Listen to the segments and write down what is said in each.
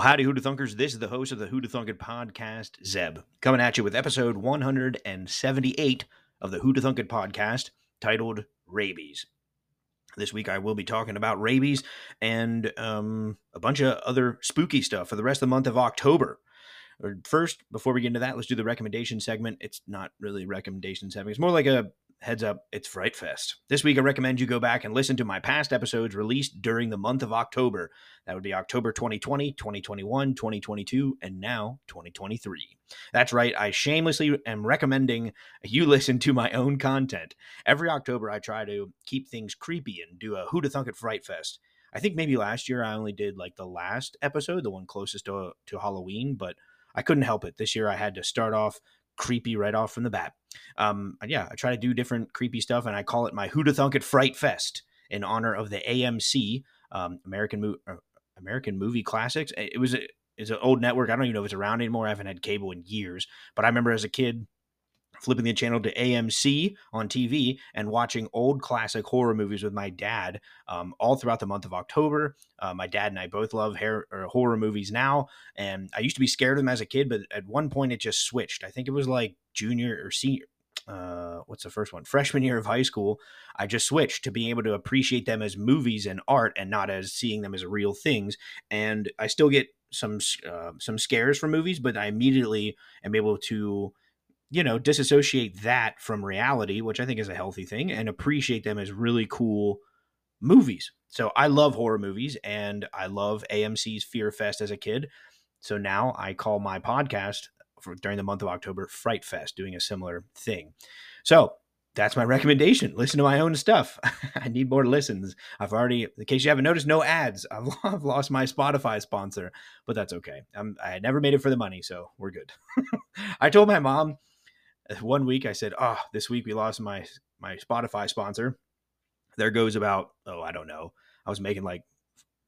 Well, howdy, Hoota Thunkers. This is the host of the Who'd a Thunk It podcast, Zeb, coming at you with episode 178 of the Who'd a Thunk It podcast titled Rabies. This week I will be talking about rabies and um, a bunch of other spooky stuff for the rest of the month of October. First, before we get into that, let's do the recommendation segment. It's not really a recommendation segment. It's more like a heads up, it's Fright Fest. This week, I recommend you go back and listen to my past episodes released during the month of October. That would be October 2020, 2021, 2022, and now 2023. That's right, I shamelessly am recommending you listen to my own content. Every October, I try to keep things creepy and do a Who'd a Thunk It Fright Fest. I think maybe last year I only did like the last episode, the one closest to, to Halloween, but I couldn't help it. This year I had to start off creepy right off from the bat. Um, yeah, I try to do different creepy stuff, and I call it my Who Thunk at Fright Fest in honor of the AMC um, American Mo- uh, American Movie Classics. It was a, it's an old network. I don't even know if it's around anymore. I haven't had cable in years, but I remember as a kid flipping the channel to AMC on TV and watching old classic horror movies with my dad um, all throughout the month of October. Uh, my dad and I both love hair, horror movies now, and I used to be scared of them as a kid, but at one point it just switched. I think it was like junior or senior. Uh, what's the first one? Freshman year of high school, I just switched to being able to appreciate them as movies and art, and not as seeing them as real things. And I still get some uh, some scares from movies, but I immediately am able to you know, disassociate that from reality, which I think is a healthy thing, and appreciate them as really cool movies. So I love horror movies and I love AMC's Fear Fest as a kid. So now I call my podcast for, during the month of October Fright Fest, doing a similar thing. So that's my recommendation. Listen to my own stuff. I need more listens. I've already, in case you haven't noticed, no ads. I've, I've lost my Spotify sponsor, but that's okay. I'm, I never made it for the money, so we're good. I told my mom one week I said, "Oh, this week we lost my my Spotify sponsor." There goes about oh, I don't know. I was making like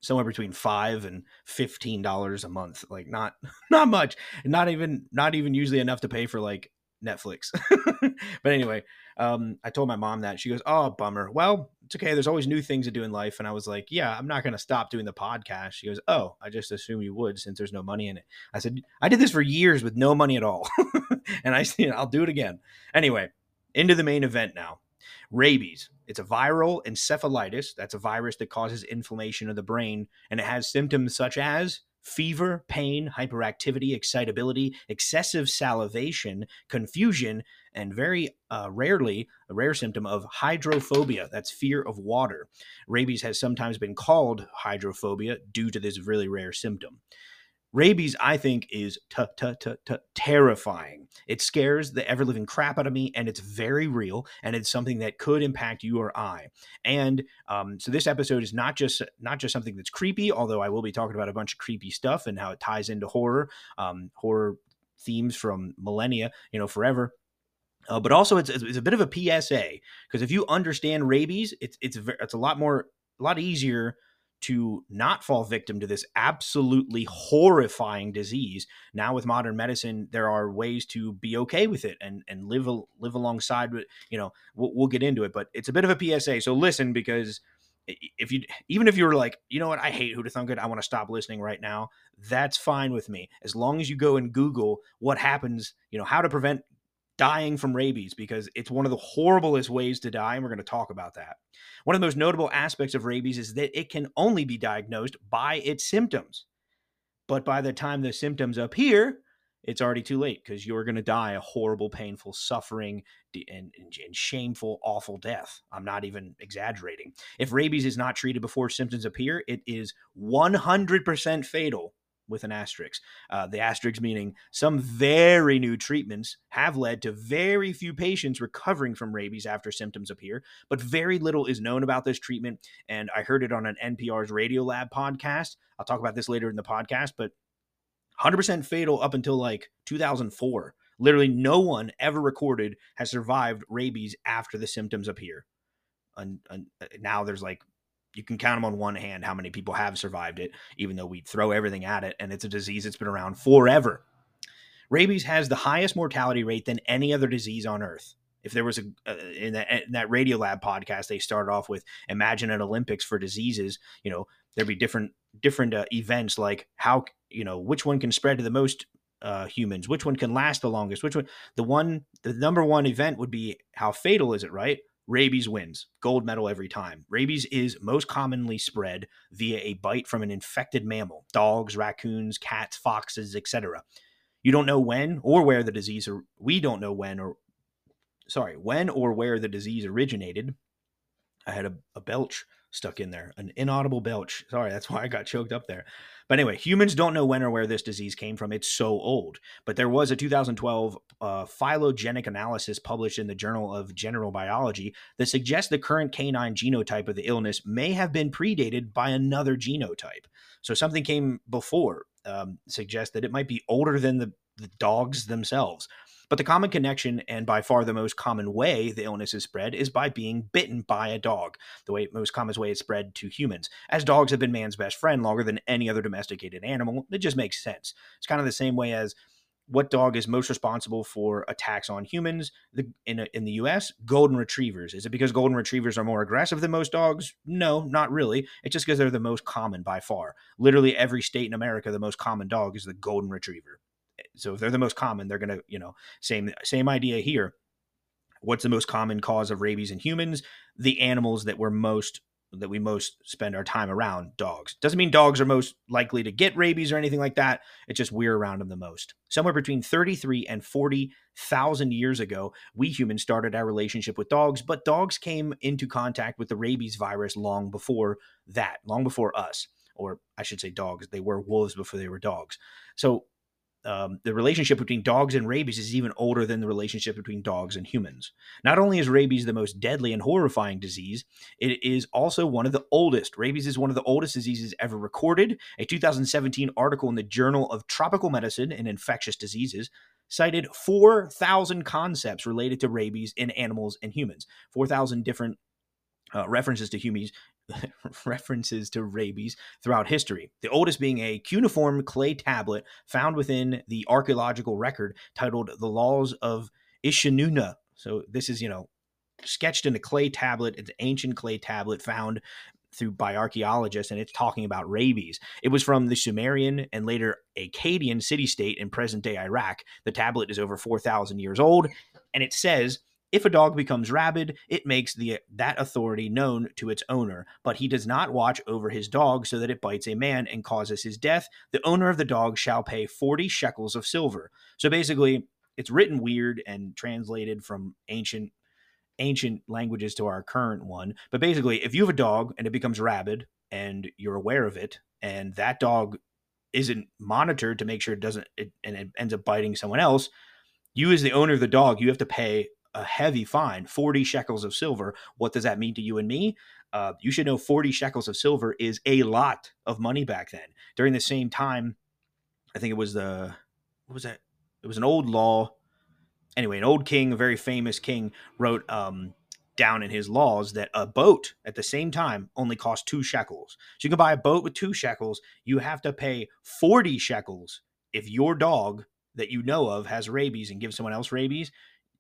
somewhere between five and fifteen dollars a month. Like not not much, not even not even usually enough to pay for like Netflix. but anyway, um, I told my mom that. She goes, "Oh, bummer. Well, it's okay. There's always new things to do in life." And I was like, "Yeah, I'm not going to stop doing the podcast." She goes, "Oh, I just assume you would since there's no money in it." I said, "I did this for years with no money at all, and I said I'll do it again." Anyway, into the main event now. Rabies. It's a viral encephalitis. That's a virus that causes inflammation of the brain, and it has symptoms such as fever, pain, hyperactivity, excitability, excessive salivation, confusion, and very uh, rarely a rare symptom of hydrophobia. That's fear of water. Rabies has sometimes been called hydrophobia due to this really rare symptom. Rabies, I think, is t- t- t- terrifying. It scares the ever living crap out of me, and it's very real, and it's something that could impact you or I. And um, so, this episode is not just not just something that's creepy, although I will be talking about a bunch of creepy stuff and how it ties into horror, um, horror themes from millennia, you know, forever. Uh, but also, it's, it's a bit of a PSA because if you understand rabies, it's it's it's a lot more a lot easier to not fall victim to this absolutely horrifying disease. Now with modern medicine, there are ways to be okay with it and and live live alongside with you know we'll, we'll get into it, but it's a bit of a PSA. So listen because if you even if you were like you know what I hate Who'd a Thunk It, I want to stop listening right now. That's fine with me as long as you go and Google what happens. You know how to prevent dying from rabies because it's one of the horriblest ways to die, and we're going to talk about that. One of the most notable aspects of rabies is that it can only be diagnosed by its symptoms. But by the time the symptoms appear, it's already too late because you're going to die a horrible, painful, suffering, and, and, and, shameful, awful death. I'm not even exaggerating. If rabies is not treated before symptoms appear, it is 100% fatal with an asterisk. Uh, the asterisk meaning some very new treatments have led to very few patients recovering from rabies after symptoms appear, but very little is known about this treatment. And I heard it on an NPR's Radiolab podcast. I'll talk about this later in the podcast, but 100% fatal up until like 2004. Literally, no one ever recorded has survived rabies after the symptoms appear. And, and uh, now there's like you can count them on one hand how many people have survived it, even though we throw everything at it, and it's a disease that's been around forever. Rabies has the highest mortality rate than any other disease on Earth. If there was a uh, in, that, in that podcast, they started off with imagine an Olympics for diseases. You know, there'd be different different uh, events like how you know which one can spread to the most uh, humans, which one can last the longest, which one the one the number one event would be how fatal is it, right? Rabies wins, gold medal every time. Rabies is most commonly spread via a bite from an infected mammal, dogs, raccoons, cats, foxes, etc. You don't know when or where the disease, or we don't know when or sorry, when or where the disease originated. I had a, a belch stuck in there, an inaudible belch. Sorry, that's why I got choked up there. But anyway, humans don't know when or where this disease came from. It's so old. But there was a 2012 uh, phylogenetic analysis published in the Journal of General Virology that suggests the current canine genotype of the illness may have been predated by another genotype. So something came before, um, suggests that it might be older than the, the dogs themselves. But the common connection, and by far the most common way the illness is spread, is by being bitten by a dog. The way most common way it's spread to humans, as dogs have been man's best friend longer than any other domesticated animal. It just makes sense. It's kind of the same way as what dog is most responsible for attacks on humans the, in, in the US? Golden retrievers. Is it because golden retrievers are more aggressive than most dogs? No, not really. It's just because they're the most common by far. Literally every state in America, the most common dog is the golden retriever. So if they're the most common, they're going to, you know, same same idea here. What's the most common cause of rabies in humans? The animals that we're most that we most spend our time around, dogs. Doesn't mean dogs are most likely to get rabies or anything like that. It's just we're around them the most. Somewhere between 33 and 40,000 years ago, we humans started our relationship with dogs, but dogs came into contact with the rabies virus long before that, long before us. Or I should say dogs. They were wolves before they were dogs. So um, the relationship between dogs and rabies is even older than the relationship between dogs and humans. Not only is rabies the most deadly and horrifying disease, it is also one of the oldest. Rabies is one of the oldest diseases ever recorded. A 2017 article in the Journal of Tropical Medicine and Infectious Diseases cited 4,000 concepts related to rabies in animals and humans. 4,000 different uh, references to humans references to rabies throughout history. The oldest being a cuneiform clay tablet found within the archaeological record titled "The Laws of Eshnunna." So this is, you know, sketched in a clay tablet. It's an ancient clay tablet found through by archaeologists, and it's talking about rabies. It was from the Sumerian and later Akkadian city state in present day Iraq. The tablet is over 4,000 years old, and it says if a dog becomes rabid, it makes the that authority known to its owner, but he does not watch over his dog so that it bites a man and causes his death. The owner of the dog shall pay 40 shekels of silver. So basically, it's written weird and translated from ancient ancient languages to our current one. But basically, if you have a dog and it becomes rabid and you're aware of it and that dog isn't monitored to make sure it doesn't it, and it ends up biting someone else, you as the owner of the dog, you have to pay a heavy fine 40 shekels of silver. What does that mean to you and me? Uh, you should know 40 shekels of silver is a lot of money back then. During the same time, I think it was the, what was that? It was an old law. Anyway, an old king, a very famous king, wrote um, down in his laws that a boat at the same time only cost two shekels. So you can buy a boat with two shekels. You have to pay 40 shekels if your dog that you know of has rabies and gives someone else rabies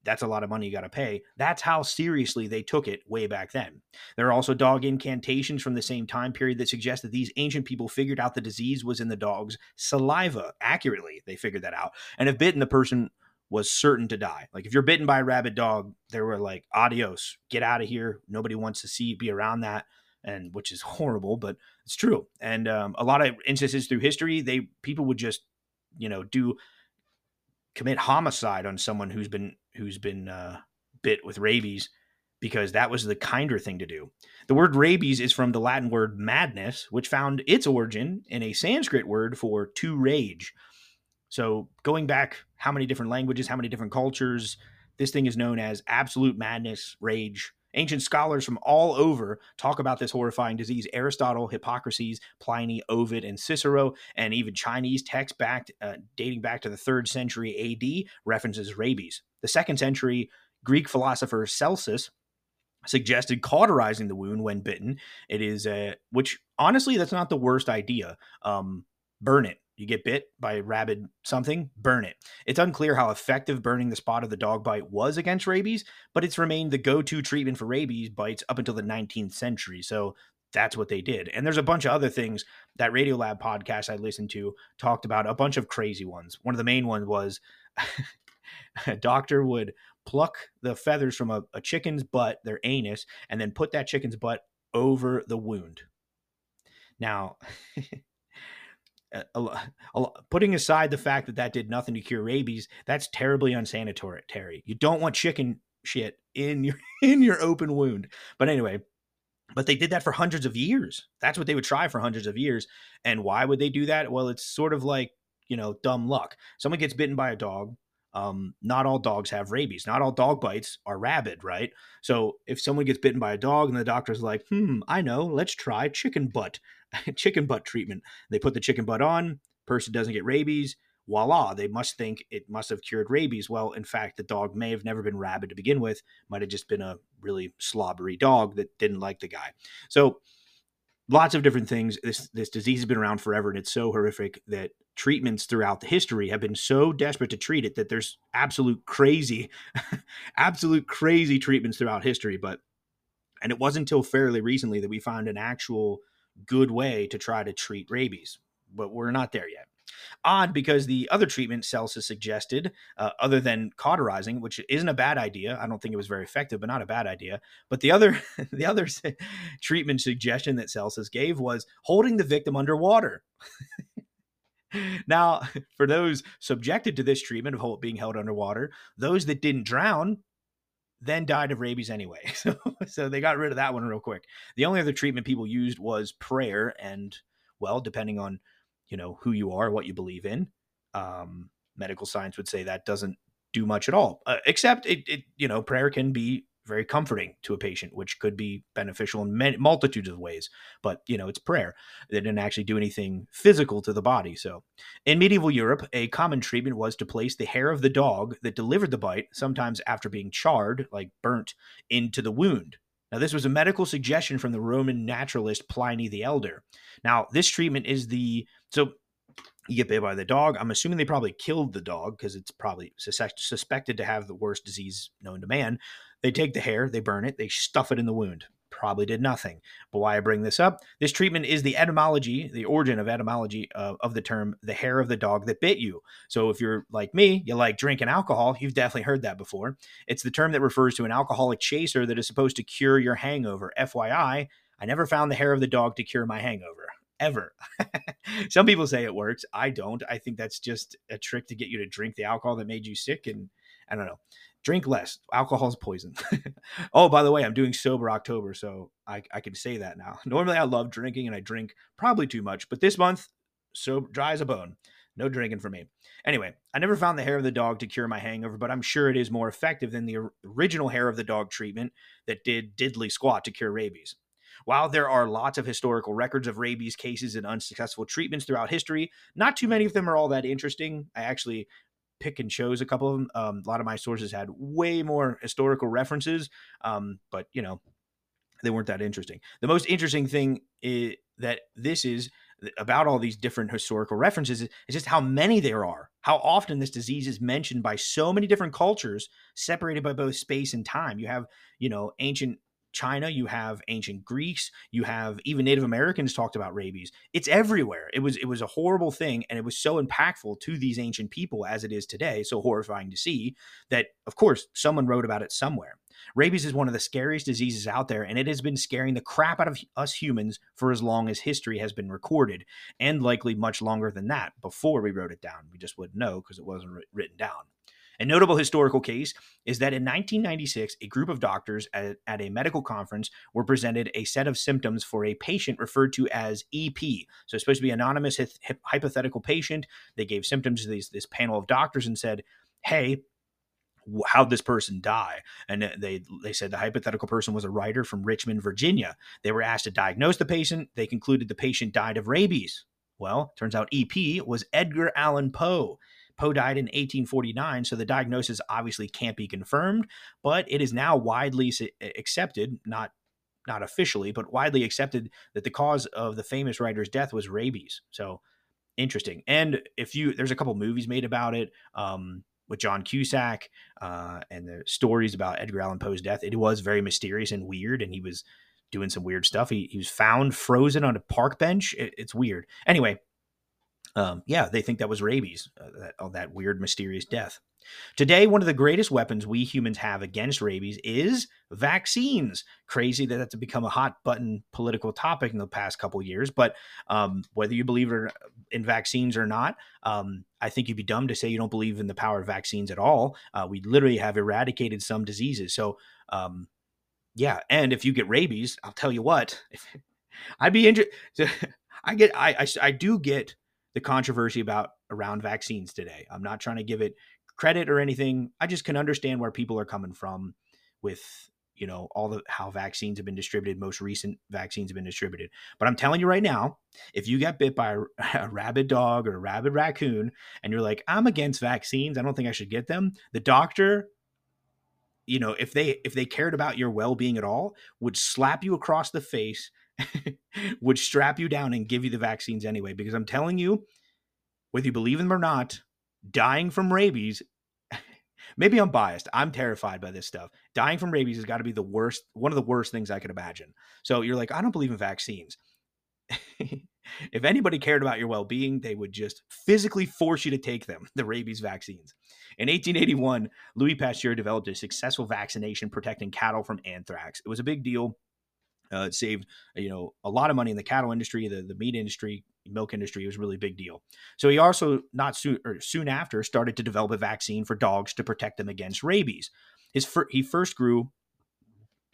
that's a lot of money you got to pay. That's how seriously they took it way back then. There are also dog incantations from the same time period that suggest that these ancient people figured out the disease was in the dog's saliva. Accurately, they figured that out. And if bitten, the person was certain to die. Like if you're bitten by a rabid dog, they were like, adios, get out of here. Nobody wants to see, be around that. And which is horrible, but it's true. And um, a lot of instances through history, they people would just, you know, do commit homicide on someone who's been who's been uh, bit with rabies because that was the kinder thing to do. The word rabies is from the Latin word madness, which found its origin in a Sanskrit word for to rage. So, going back how many different languages, how many different cultures, this thing is known as absolute madness, rage, Ancient scholars from all over talk about this horrifying disease. Aristotle, Hippocrates, Pliny, Ovid, and Cicero, and even Chinese texts back, uh, dating back to the third century AD references rabies. The second century Greek philosopher Celsus suggested cauterizing the wound when bitten. It is, uh, which honestly, that's not the worst idea. Um, burn it you get bit by rabid something, burn it. It's unclear how effective burning the spot of the dog bite was against rabies, but it's remained the go to treatment for rabies bites up until the 19th century. So that's what they did. And there's a bunch of other things that Radiolab podcast I listened to talked about, a bunch of crazy ones. One of the main ones was a doctor would pluck the feathers from a, a chicken's butt, their anus, and then put that chicken's butt over the wound. Now, putting aside the fact that that did nothing to cure rabies, that's terribly unsanitary. Terry, you don't want chicken shit in your in your open wound. But anyway, but they did that for hundreds of years. That's what they would try for hundreds of years. And why would they do that? Well, it's sort of like you know dumb luck. Someone gets bitten by a dog. Um, not all dogs have rabies. Not all dog bites are rabid, right? So if someone gets bitten by a dog and the doctor's like, "Hmm, I know, let's try chicken butt." chicken butt treatment. They put the chicken butt on, person doesn't get rabies. Voila, they must think it must have cured rabies. Well, in fact, the dog may have never been rabid to begin with, might have just been a really slobbery dog that didn't like the guy. So, lots of different things. This this disease has been around forever, and it's so horrific that treatments throughout the history have been so desperate to treat it that there's absolute crazy, absolute crazy treatments throughout history. But and it wasn't until fairly recently that we found an actual good way to try to treat rabies, but we're not there yet. Odd because the other treatment Celsus suggested, uh, other than cauterizing, which isn't a bad idea, I don't think it was very effective, but not a bad idea. But the other, the other treatment suggestion that Celsus gave was holding the victim underwater. now, for those subjected to this treatment of being held underwater, those that didn't drown then died of rabies anyway. So, so they got rid of that one real quick. The only other treatment people used was prayer, and well, depending on you know who you are, what you believe in, um, medical science would say that doesn't do much at all. Uh, except it, it, you know, prayer can be very comforting to a patient, which could be beneficial in many, multitudes of ways. But you know, it's prayer. They didn't actually do anything physical to the body. So, in medieval Europe, a common treatment was to place the hair of the dog that delivered the bite, sometimes after being charred, like burnt, into the wound. Now, this was a medical suggestion from the Roman naturalist Pliny the Elder. Now, this treatment is the so you get bit by the dog. I'm assuming they probably killed the dog because it's probably suspected to have the worst disease known to man. They take the hair, they burn it, they stuff it in the wound. Probably did nothing. But why I bring this up, this treatment is the etymology, the origin of etymology uh, of the term the hair of the dog that bit you. So if you're like me, you like drinking alcohol, you've definitely heard that before. It's the term that refers to an alcoholic chaser that is supposed to cure your hangover. FYI, I never found the hair of the dog to cure my hangover ever. Some people say it works. I don't. I think that's just a trick to get you to drink the alcohol that made you sick. And I don't know drink less. Alcohol is poison. oh, by the way, I'm doing sober October, so I, I can say that now. Normally, I love drinking and I drink probably too much, but this month, so dry as a bone. No drinking for me. Anyway, I never found the hair of the dog to cure my hangover, but I'm sure it is more effective than the original hair of the dog treatment that did diddly squat to cure rabies. While there are lots of historical records of rabies cases and unsuccessful treatments throughout history, not too many of them are all that interesting. I actually pick and chose a couple of them. Um, a lot of my sources had way more historical references, um, but you know, they weren't that interesting. The most interesting thing is that this is about all these different historical references is just how many there are. How often this disease is mentioned by so many different cultures, separated by both space and time. You have, you know, ancient China, you have ancient Greeks, you have even Native Americans talked about rabies. It's everywhere. It was it was a horrible thing and it was so impactful to these ancient people as it is today, so horrifying to see that of course someone wrote about it somewhere. Rabies is one of the scariest diseases out there and it has been scaring the crap out of us humans for as long as history has been recorded and likely much longer than that before we wrote it down. We just wouldn't know because it wasn't written down. A notable historical case is that in 1996, a group of doctors at, at, a medical conference were presented a set of symptoms for a patient referred to as EP. So it's supposed to be anonymous hypothetical patient. They gave symptoms to these, this panel of doctors and said, "Hey, how'd this person die? And they they said the hypothetical person was a writer from richmond virginia. They were asked to diagnose the patient. They concluded the patient died of rabies. Well turns out ep was edgar allan poe Poe died in 1849, so the diagnosis obviously can't be confirmed, but it is now widely accepted, not not officially, but widely accepted that the cause of the famous writer's death was rabies. So interesting. And if you, there's a couple movies made about it um, with John Cusack uh, and the stories about Edgar Allan Poe's death. It was very mysterious and weird, and he was doing some weird stuff. He, he was found frozen on a park bench. It, it's weird. Anyway, um, yeah, they think that was rabies, uh, that, oh, that weird, mysterious death. Today, one of the greatest weapons we humans have against rabies is vaccines. Crazy that that's become a hot button political topic in the past couple years, but um, whether you believe in vaccines or not, um, I think you'd be dumb to say you don't believe in the power of vaccines at all. Uh, we literally have eradicated some diseases. So, um, yeah, and if you get rabies, I'll tell you what, I'd be interested. I get, I, I, I do get the controversy about around vaccines today. I'm not trying to give it credit or anything. I just can understand where people are coming from with you know all the how vaccines have been distributed most recent vaccines have been distributed but i'm telling you right now if you get bit by a, a rabid dog or a rabid raccoon and you're like i'm against vaccines i don't think i should get them the doctor you know if they if they cared about your well-being at all would slap you across the face would strap you down and give you the vaccines anyway because i'm telling you whether you believe in them or not dying from rabies maybe i'm biased i'm terrified by this stuff. Dying from rabies has got to be the worst one of the worst things i could imagine. So you're like i don't believe in vaccines. If anybody cared about your well-being they would just physically force you to take them the rabies vaccines. In 1881 louis pasteur developed a successful vaccination protecting cattle from anthrax. It was a big deal uh, it saved you know a lot of money in the cattle industry, the, the meat industry, milk industry. It was a really big deal. So he also not soon or soon after started to develop a vaccine for dogs to protect them against rabies. His fir- he first grew.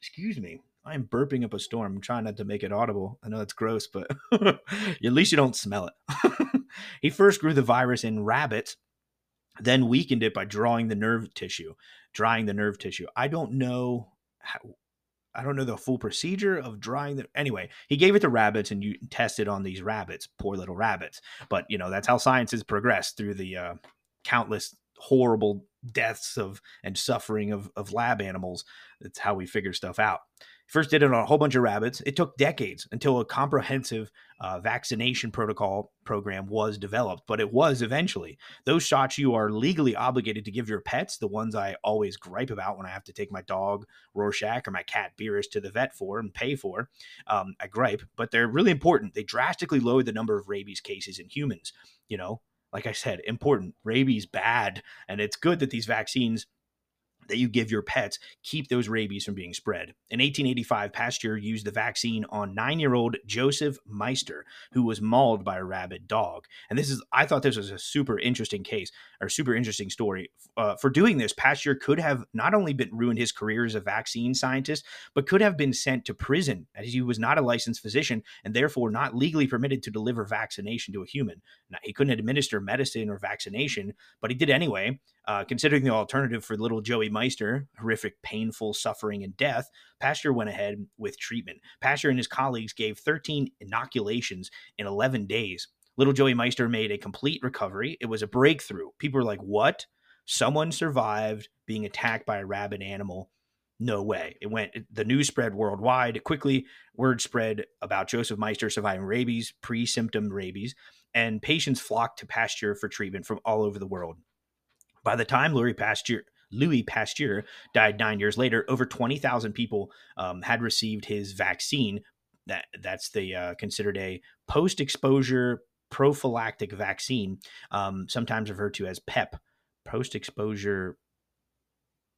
Excuse me. I'm burping up a storm. I'm trying not to make it audible. I know it's gross, but at least you don't smell it. he first grew the virus in rabbits, then weakened it by drawing the nerve tissue, drying the nerve tissue. I don't know how, I don't know the full procedure of drying the anyway, he gave it to rabbits and you tested on these rabbits, poor little rabbits. But you know, that's how science has progressed through the uh, countless horrible deaths of and suffering of, of lab animals. That's how we figure stuff out. First did it on a whole bunch of rabbits. It took decades until a comprehensive uh, vaccination protocol program was developed, but it was eventually. Those shots you are legally obligated to give your pets, the ones I always gripe about when I have to take my dog Rorschach or my cat Beerus to the vet for and pay for. Um, I gripe, but they're really important. They drastically lower the number of rabies cases in humans. You know, like I said, important. Rabies bad, and it's good that these vaccines that you give your pets keep those rabies from being spread. In 1885, Pasteur used the vaccine on nine year old Joseph Meister, who was mauled by a rabid dog. And this is, I thought this was a super interesting case or super interesting story. Uh, for doing this, Pasteur could have not only been ruined his career as a vaccine scientist, but could have been sent to prison as he was not a licensed physician and therefore not legally permitted to deliver vaccination to a human. Now, he couldn't administer medicine or vaccination, but he did anyway. Uh, considering the alternative for little Joey Meister, horrific, painful suffering and death, Pasteur went ahead with treatment. Pasteur and his colleagues gave 13 inoculations in 11 days. Little Joey Meister made a complete recovery. It was a breakthrough. People were like, what? Someone survived being attacked by a rabid animal. No way. It went, the news spread worldwide. Quickly, word spread about Joseph Meister surviving rabies, pre symptom rabies, and patients flocked to Pasteur for treatment from all over the world. By the time Louis Pasteur, Louis Pasteur died nine years later, over 20,000 people um, had received his vaccine. That that's the uh, considered a post-exposure prophylactic vaccine, um, sometimes referred to as PEP, post-exposure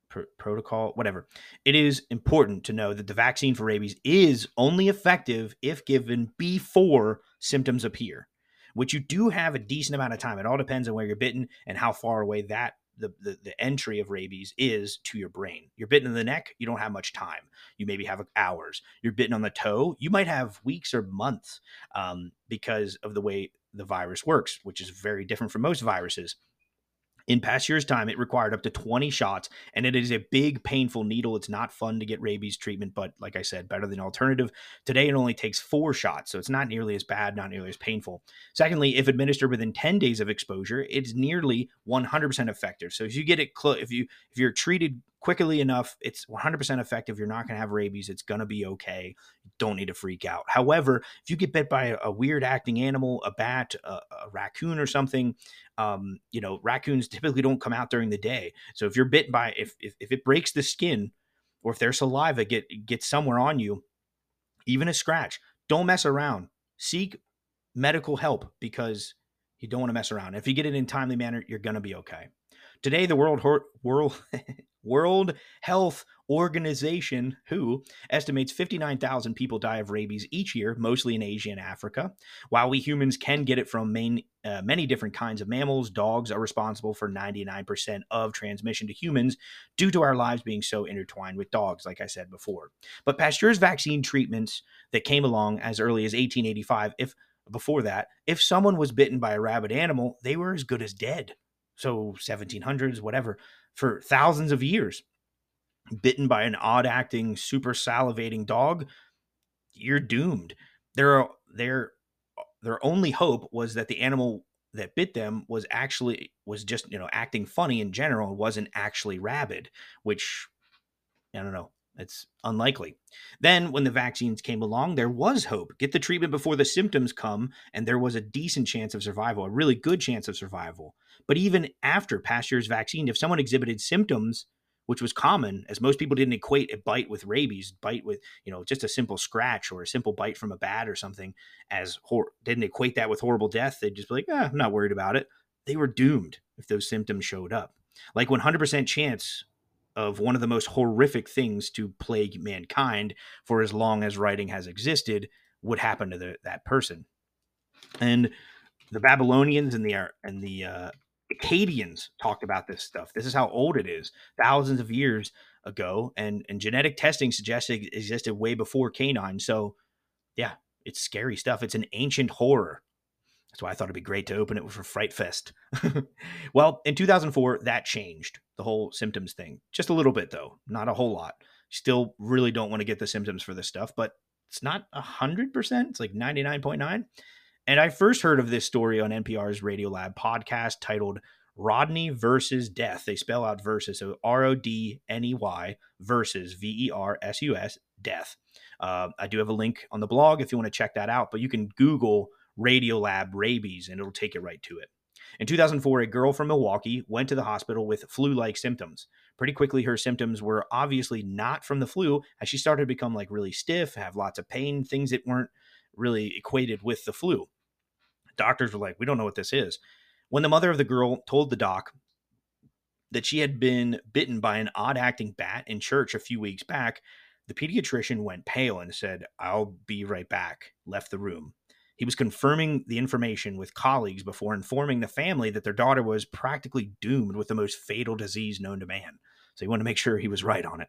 pr- protocol, whatever. It is important to know that the vaccine for rabies is only effective if given before symptoms appear which you do have a decent amount of time. It all depends on where you're bitten and how far away that the, the, the entry of rabies is to your brain. You're bitten in the neck, you don't have much time. You maybe have hours. You're bitten on the toe, you might have weeks or months um, because of the way the virus works, which is very different from most viruses. In past years' time, it required up to 20 shots, and it is a big, painful needle. It's not fun to get rabies treatment, but like I said, better than alternative. Today, it only takes four shots, so it's not nearly as bad, not nearly as painful. Secondly, if administered within 10 days of exposure, it's nearly 100% effective. So if you get it, close, if you if you're treated quickly enough, it's 100% effective. You're not going to have rabies. It's going to be okay. Don't need to freak out. However, if you get bit by a, a weird acting animal, a bat, a, a raccoon, or something, um, you know, raccoons typically don't come out during the day. So if you're bitten by, if, if, if it breaks the skin or if their saliva get gets somewhere on you, even a scratch. Don't mess around. Seek medical help because you don't want to mess around. If you get it in timely manner, you're going to be okay. Today, the World World World Health Organization, WHO, estimates 59,000 people die of rabies each year, mostly in Asia and Africa. While we humans can get it from main, uh, many different kinds of mammals, dogs are responsible for 99% of transmission to humans due to our lives being so intertwined with dogs, like I said before. But Pasteur's vaccine treatments that came along as early as 1885, if before that, if someone was bitten by a rabid animal, they were as good as dead. So 1700s, whatever, for thousands of years. Bitten by an odd acting, super salivating dog, you're doomed. Their their their only hope was that the animal that bit them was actually was just you know acting funny in general, wasn't actually rabid, which I don't know. It's unlikely. Then, when the vaccines came along, there was hope. Get the treatment before the symptoms come, and there was a decent chance of survival, a really good chance of survival. But even after Pasteur's vaccine, if someone exhibited symptoms, which was common, as most people didn't equate a bite with rabies, bite with you know just a simple scratch or a simple bite from a bat or something, as hor- didn't equate that with horrible death. They'd just be like, eh, I'm not worried about it. They were doomed if those symptoms showed up. Like 100% chance of one of the most horrific things to plague mankind for as long as writing has existed would happen to the, that person. And the Babylonians and the and the uh, Akkadians talked about this stuff. This is how old it is, thousands of years ago, and and genetic testing suggested it existed way before canine. So, yeah, it's scary stuff. It's an ancient horror. That's why I thought it'd be great to open it for Fright Fest. well, in 2004, that changed the whole symptoms thing. Just a little bit, though, not a whole lot. Still really don't want to get the symptoms for this stuff, but it's not 100%. It's like 99.9. And I first heard of this story on NPR's Radiolab podcast titled Rodney versus Death. They spell out versus, so R O D N E Y versus V E R S U S, death. Uh, I do have a link on the blog if you want to check that out, but you can Google Radiolab rabies, and it'll take you right to it. In 2004, a girl from Milwaukee went to the hospital with flu like symptoms. Pretty quickly, her symptoms were obviously not from the flu, as she started to become like really stiff, have lots of pain, things that weren't really equated with the flu. Doctors were like, We don't know what this is. When the mother of the girl told the doc that she had been bitten by an odd acting bat in church a few weeks back, the pediatrician went pale and said, I'll be right back, left the room. He was confirming the information with colleagues before informing the family that their daughter was practically doomed with the most fatal disease known to man. So he wanted to make sure he was right on it.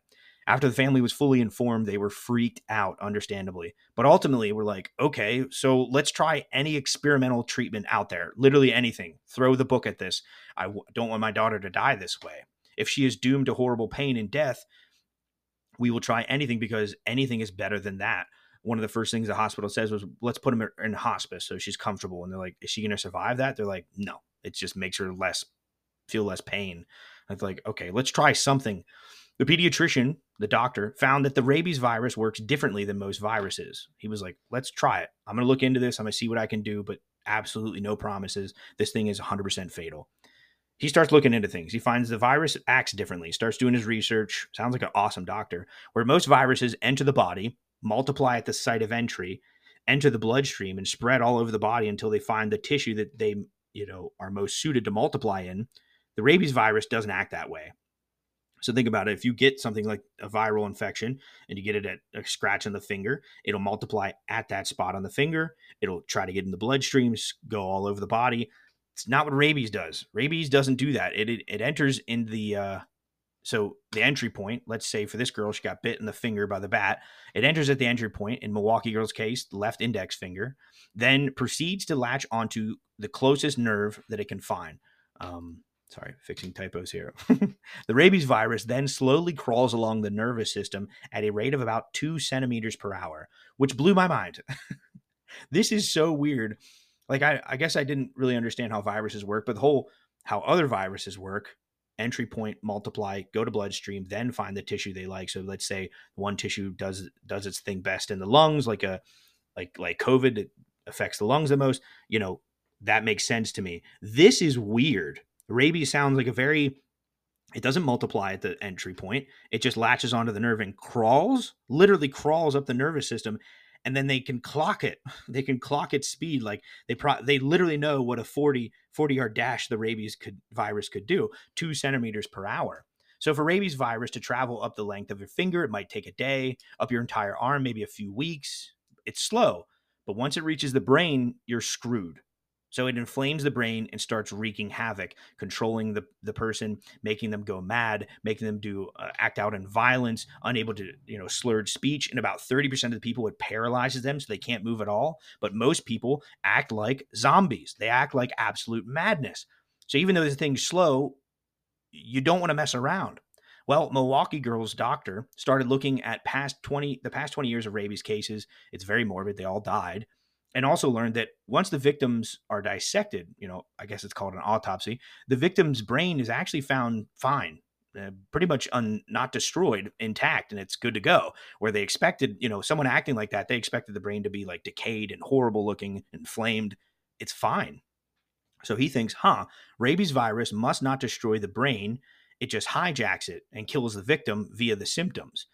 After the family was fully informed, they were freaked out, understandably. But ultimately, we're like, okay, so let's try any experimental treatment out there. Literally anything. Throw the book at this. I w- don't want my daughter to die this way. If she is doomed to horrible pain and death, we will try anything because anything is better than that one of the first things the hospital says was, let's put him in hospice so she's comfortable. And they're like, is she going to survive that? They're like, no, it just makes her less, feel less pain. I'm like, okay, let's try something. The pediatrician, the doctor, found that the rabies virus works differently than most viruses. He was like, let's try it. I'm going to look into this. I'm going to see what I can do, but absolutely no promises. This thing is 100% fatal. He starts looking into things. He finds the virus acts differently. Starts doing his research. Sounds like an awesome doctor. Where most viruses enter the body, multiply at the site of entry, enter the bloodstream, and spread all over the body until they find the tissue that they, you know, are most suited to multiply in. The rabies virus doesn't act that way. So think about it. If you get something like a viral infection and you get it at a scratch on the finger, it'll multiply at that spot on the finger. It'll try to get in the bloodstreams, go all over the body. It's not what rabies does. Rabies doesn't do that. It it, it enters in the uh, so the entry point, let's say for this girl, she got bit in the finger by the bat. It enters at the entry point, in Milwaukee girl's case, left index finger, then proceeds to latch onto the closest nerve that it can find. Um, sorry, fixing typos here. the rabies virus then slowly crawls along the nervous system at a rate of about two centimeters per hour, which blew my mind. this is so weird. Like I, I guess I didn't really understand how viruses work, but the whole how other viruses work entry point multiply go to bloodstream then find the tissue they like so let's say one tissue does does its thing best in the lungs like a like like covid it affects the lungs the most you know that makes sense to me this is weird rabies sounds like a very It doesn't multiply at the entry point. It just latches onto the nerve and crawls, literally crawls up the nervous system and then they can clock it. They can clock its speed. Like they pro- they literally know what a 40, 40 yard dash the rabies could virus could do, two centimeters per hour. So for rabies virus to travel up the length of your finger, it might take a day, up your entire arm, maybe a few weeks. It's slow, but once it reaches the brain, you're screwed. So it inflames the brain and starts wreaking havoc, controlling the, the person, making them go mad, making them do uh, act out in violence, unable to, you know, slurred speech. And about 30% of the people, it paralyzes them so they can't move at all. But most people act like zombies. They act like absolute madness. So even though the thing's slow, you don't want to mess around. Well, Milwaukee Girls doctor started looking at past 20 the past 20 years of rabies cases. It's very morbid. They all died and also learned that once the victims are dissected, you know, I guess it's called an autopsy, the victim's brain is actually found fine, uh, pretty much un, not destroyed, intact, and it's good to go. Where they expected, you know, someone acting like that, they expected the brain to be like decayed and horrible looking, inflamed. It's fine. So he thinks, huh, rabies virus must not destroy the brain. It just hijacks it and kills the victim via the symptoms.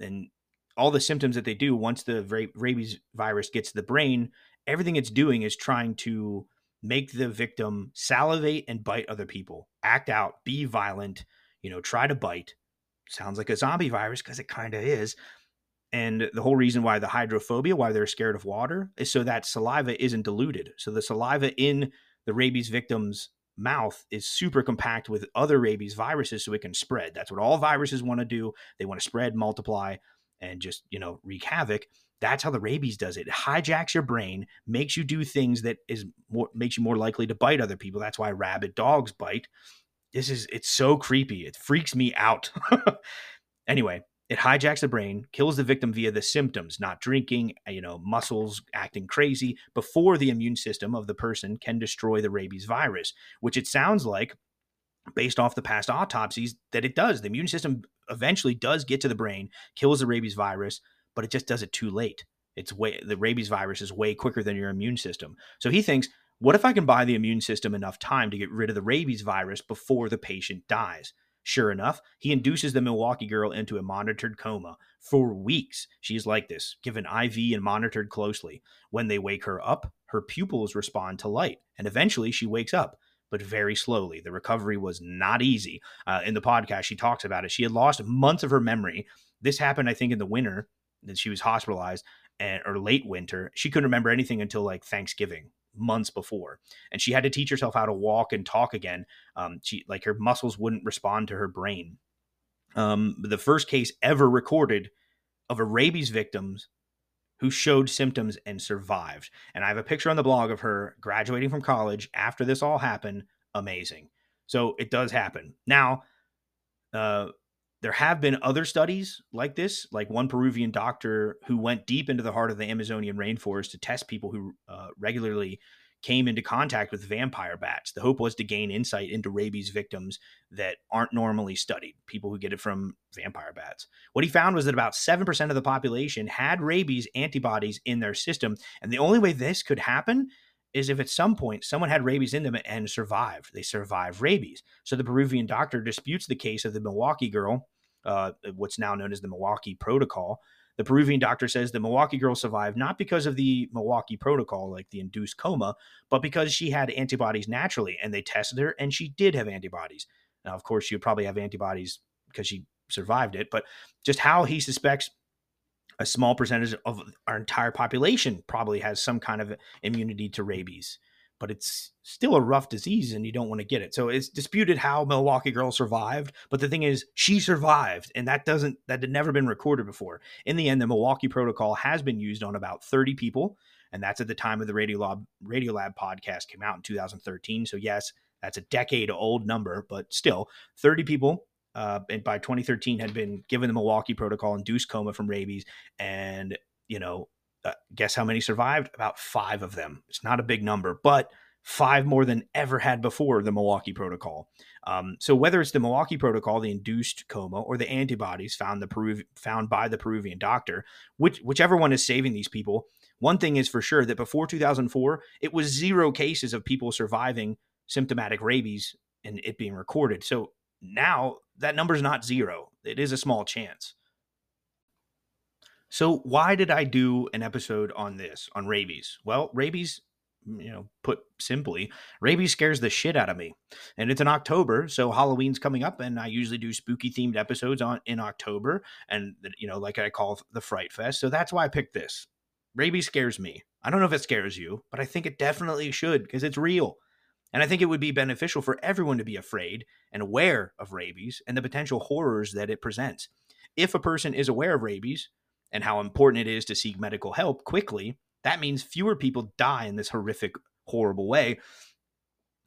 And all the symptoms that they do once the rabies virus gets to the brain, everything it's doing is trying to make the victim salivate and bite other people, act out, be violent, you know, try to bite. Sounds like a zombie virus because it kind of is. And the whole reason why the hydrophobia, why they're scared of water, is so that saliva isn't diluted. So the saliva in the rabies victim's mouth is super compact with other rabies viruses so it can spread. That's what all viruses want to do. They want to spread, multiply and just you know wreak havoc that's how the rabies does it. It hijacks your brain, makes you do things that is more makes you more likely to bite other people. That's why rabid dogs bite. This is it's so creepy. It freaks me out. anyway, it hijacks the brain, kills the victim via the symptoms, not drinking, uh, you know, muscles acting crazy before the immune system of the person can destroy the rabies virus, which it sounds like based off the past autopsies that it does. The immune system eventually does get to the brain, kills the rabies virus, but it just does it too late. It's way the rabies virus is way quicker than your immune system. So he thinks, what if I can buy the immune system enough time to get rid of the rabies virus before the patient dies? Sure enough, he induces the Milwaukee girl into a monitored coma. For weeks, she is like this, given IV and monitored closely. When they wake her up, her pupils respond to light, and eventually she wakes up but very slowly. The recovery was not easy. Uh, in the podcast, she talks about it. She had lost months of her memory. This happened, I think, in the winter that she was hospitalized, and, or late winter. She couldn't remember anything until like Thanksgiving months before and she had to teach herself how to walk and talk again um she like her muscles wouldn't respond to her brain um the first case ever recorded of a rabies victims who showed symptoms and survived. And I have a picture on the blog of her graduating from college after this all happened. Amazing. So it does happen. Now, uh, there have been other studies like this, like one Peruvian doctor who went deep into the heart of the Amazonian rainforest to test people who uh, regularly came into contact with vampire bats. The hope was to gain insight into rabies victims that aren't normally studied, people who get it from vampire bats. What he found was that about 7% of the population had rabies antibodies in their system. And the only way this could happen is if at some point someone had rabies in them and survived. They survived rabies. So the Peruvian doctor disputes the case of the Milwaukee girl, uh, what's now known as the Milwaukee Protocol, the Peruvian doctor says the Milwaukee girl survived not because of the Milwaukee protocol, like the induced coma, but because she had antibodies naturally and they tested her and she did have antibodies. Now, of course, she would probably have antibodies because she survived it, but just how he suspects a small percentage of our entire population probably has some kind of immunity to rabies but it's still a rough disease and you don't want to get it. So it's disputed how Milwaukee Girl survived, but the thing is she survived and that doesn't that had never been recorded before. In the end the Milwaukee protocol has been used on about 30 people and that's at the time of the Radiolab Radiolab podcast came out in 2013. So yes, that's a decade old number, but still 30 people uh, and by 2013 had been given the Milwaukee protocol induced coma from rabies and you know uh, guess how many survived? About five of them. It's not a big number, but five more than ever had before the Milwaukee Protocol. Um, so whether it's the Milwaukee Protocol, the induced coma, or the antibodies found the Peru- found by the Peruvian doctor, which whichever one is saving these people, one thing is for sure that before 2004, it was zero cases of people surviving symptomatic rabies and it being recorded. So now that number's not zero. It is a small chance. So, why did I do an episode on this, on rabies? Well, rabies, mm, you know, put simply, rabies scares the shit out of me. And it's in October, so Halloween's coming up, and I usually do spooky themed episodes on in October, and you know, like I call the Fright Fest. So that's why I picked this. Rabies scares me. I don't know if it scares you, but I think it definitely should because it's real. And I think it would be beneficial for everyone to be afraid and aware of rabies and the potential horrors that it presents. If a person is aware of rabies, and how important it is to seek medical help quickly, that means fewer people die in this horrific, horrible way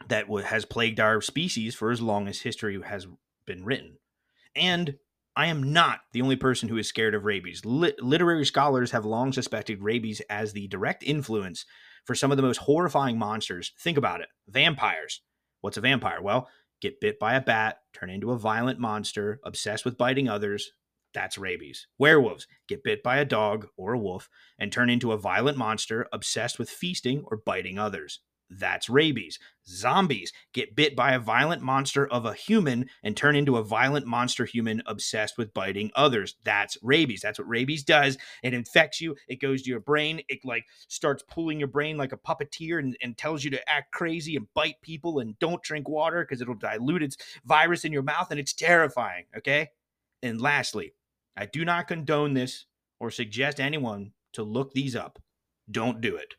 that has plagued our species for as long as history has been written. And I am not the only person who is scared of rabies. literary scholars have long suspected rabies as the direct influence for some of the most horrifying monsters. Think about it vampires. What's a vampire? Well, get bit by a bat, turn into a violent monster, obsessed with biting others, that's rabies. Werewolves get bit by a dog or a wolf and turn into a violent monster obsessed with feasting or biting others. That's rabies. Zombies get bit by a violent monster of a human and turn into a violent monster human obsessed with biting others. That's rabies. That's what rabies does. It infects you. It goes to your brain. It like starts pulling your brain like a puppeteer and, and tells you to act crazy and bite people and don't drink water because it'll dilute its virus in your mouth and it's terrifying. Okay. And lastly, I do not condone this or suggest anyone to look these up. Don't do it,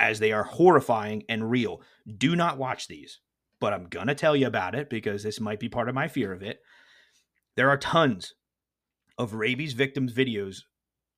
as they are horrifying and real. Do not watch these, but I'm going to tell you about it because this might be part of my fear of it. There are tons of rabies victims' videos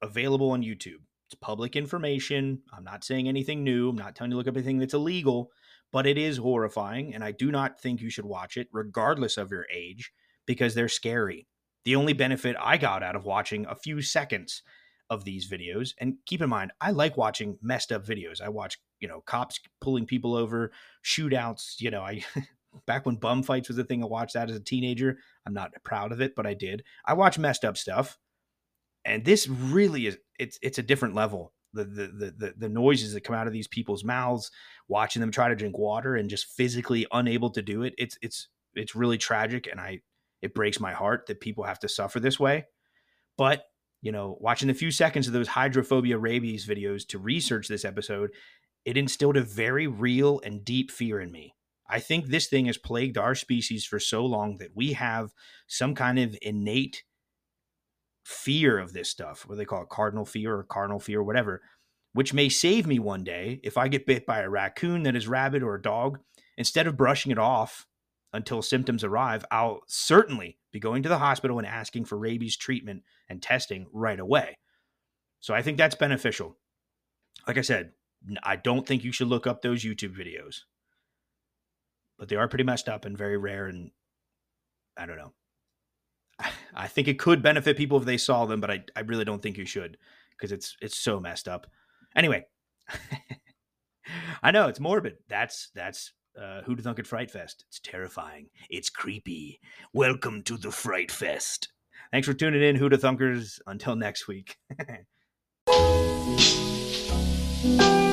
available on YouTube. It's public information. I'm not saying anything new. I'm not telling you to look up anything that's illegal, but it is horrifying. And I do not think you should watch it, regardless of your age, because they're scary. The only benefit I got out of watching a few seconds of these videos, and keep in mind, I like watching messed up videos. I watch, you know, cops pulling people over, shootouts. You know, I back when bum fights was a thing, I watched that as a teenager. I'm not proud of it, but I did. I watch messed up stuff, and this really is it's it's a different level. The, the the the the noises that come out of these people's mouths, watching them try to drink water and just physically unable to do it. It's it's it's really tragic, and I it breaks my heart that people have to suffer this way. But, you know, watching the few seconds of those hydrophobia rabies videos to research this episode, it instilled a very real and deep fear in me. I think this thing has plagued our species for so long that we have some kind of innate fear of this stuff, what they call it, cardinal fear or cardinal fear, or whatever, which may save me one day if I get bit by a raccoon that is rabid or a dog. Instead of brushing it off until symptoms arrive, I'll certainly be going to the hospital and asking for rabies treatment and testing right away. So I think that's beneficial. Like I said, I don't think you should look up those YouTube videos, but they are pretty messed up and very rare. And I don't know. I think it could benefit people if they saw them, but I, I really don't think you should because it's it's so messed up. Anyway, I know it's morbid. That's that's uh, Who Thunk at Fright Fest. It's terrifying. It's creepy. Welcome to the Fright Fest. Thanks for tuning in, Who Thunkers. Until next week.